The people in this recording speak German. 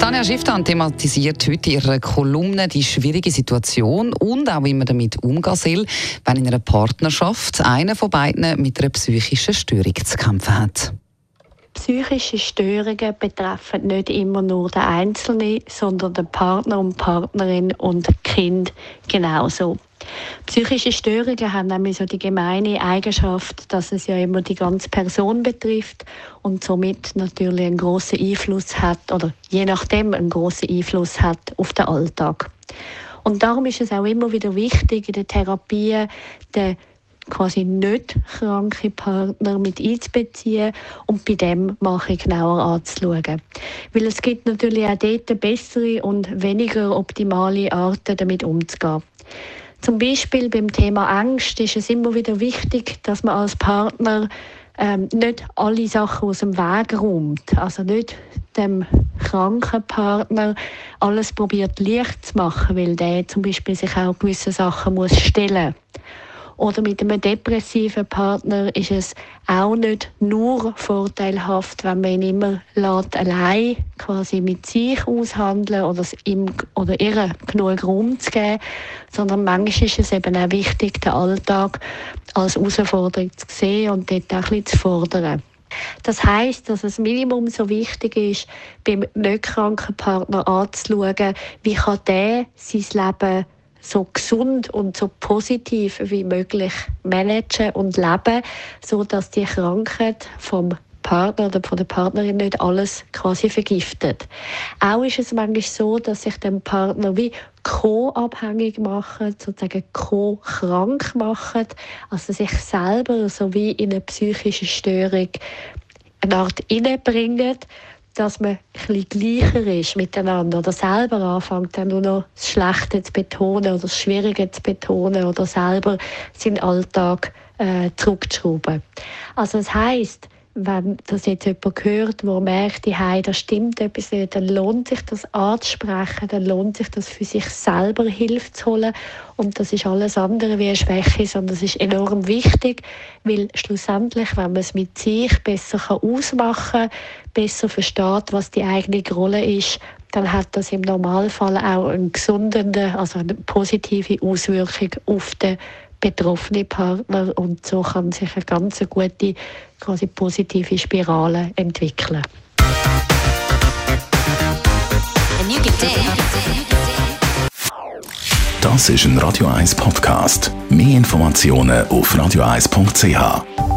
Tanja Schifftan thematisiert heute in ihrer Kolumne die schwierige Situation und auch wie man damit umgehen soll, wenn in einer Partnerschaft einer von beiden mit einer psychischen Störung zu kämpfen hat. Psychische Störungen betreffen nicht immer nur den Einzelnen, sondern den Partner und Partnerin und Kind genauso. Psychische Störungen haben nämlich so die gemeine Eigenschaft, dass es ja immer die ganze Person betrifft und somit natürlich einen großen Einfluss hat oder je nachdem einen großen Einfluss hat auf den Alltag. Und darum ist es auch immer wieder wichtig in der Therapie, den quasi nicht kranke Partner mit einzubeziehen und bei dem mache ich genauer anzuschauen. Weil es gibt natürlich auch dort bessere und weniger optimale Arten, damit umzugehen. Zum Beispiel beim Thema Angst ist es immer wieder wichtig, dass man als Partner ähm, nicht alle Sachen aus dem Weg räumt. Also nicht dem kranken Partner alles probiert leicht zu machen, weil der zum Beispiel sich auch gewisse Sachen muss stellen muss. Oder mit einem depressiven Partner ist es auch nicht nur vorteilhaft, wenn man ihn immer lässt, allein quasi mit sich aushandeln oder ihm oder ihr genug Raum zu geben, sondern manchmal ist es eben auch wichtig, den Alltag als Herausforderung zu sehen und dort auch ein bisschen zu fordern. Das heißt, dass es Minimum so wichtig ist, beim nicht kranken Partner anzuschauen, wie kann der sein Leben so gesund und so positiv wie möglich managen und leben, so dass die Krankheit vom Partner oder von der Partnerin nicht alles quasi vergiftet. Auch ist es manchmal so, dass sich der Partner wie co-abhängig machen, sozusagen co-krank machen, also sich selber so wie in eine psychische Störung eine Art innebringen dass man ein gleicher ist miteinander oder selber anfängt, dann nur noch das Schlechte zu betonen oder das Schwierige zu betonen oder selber seinen Alltag äh, zurückzuschrauben. Also das heißt, wenn das jetzt jemand hört, der merkt, hey, da stimmt etwas nicht, dann lohnt sich das anzusprechen, dann lohnt sich das für sich selber Hilfe zu holen. Und das ist alles andere wie eine Schwäche, sondern das ist enorm wichtig, weil schlussendlich, wenn man es mit sich besser ausmachen kann, besser versteht, was die eigene Rolle ist, dann hat das im Normalfall auch eine gesunde, also eine positive Auswirkung auf den betroffene Partner und so kann sich eine ganz gute, quasi positive Spirale entwickeln. Das ist ein Radio 1 Podcast. Mehr Informationen auf radio1.ch.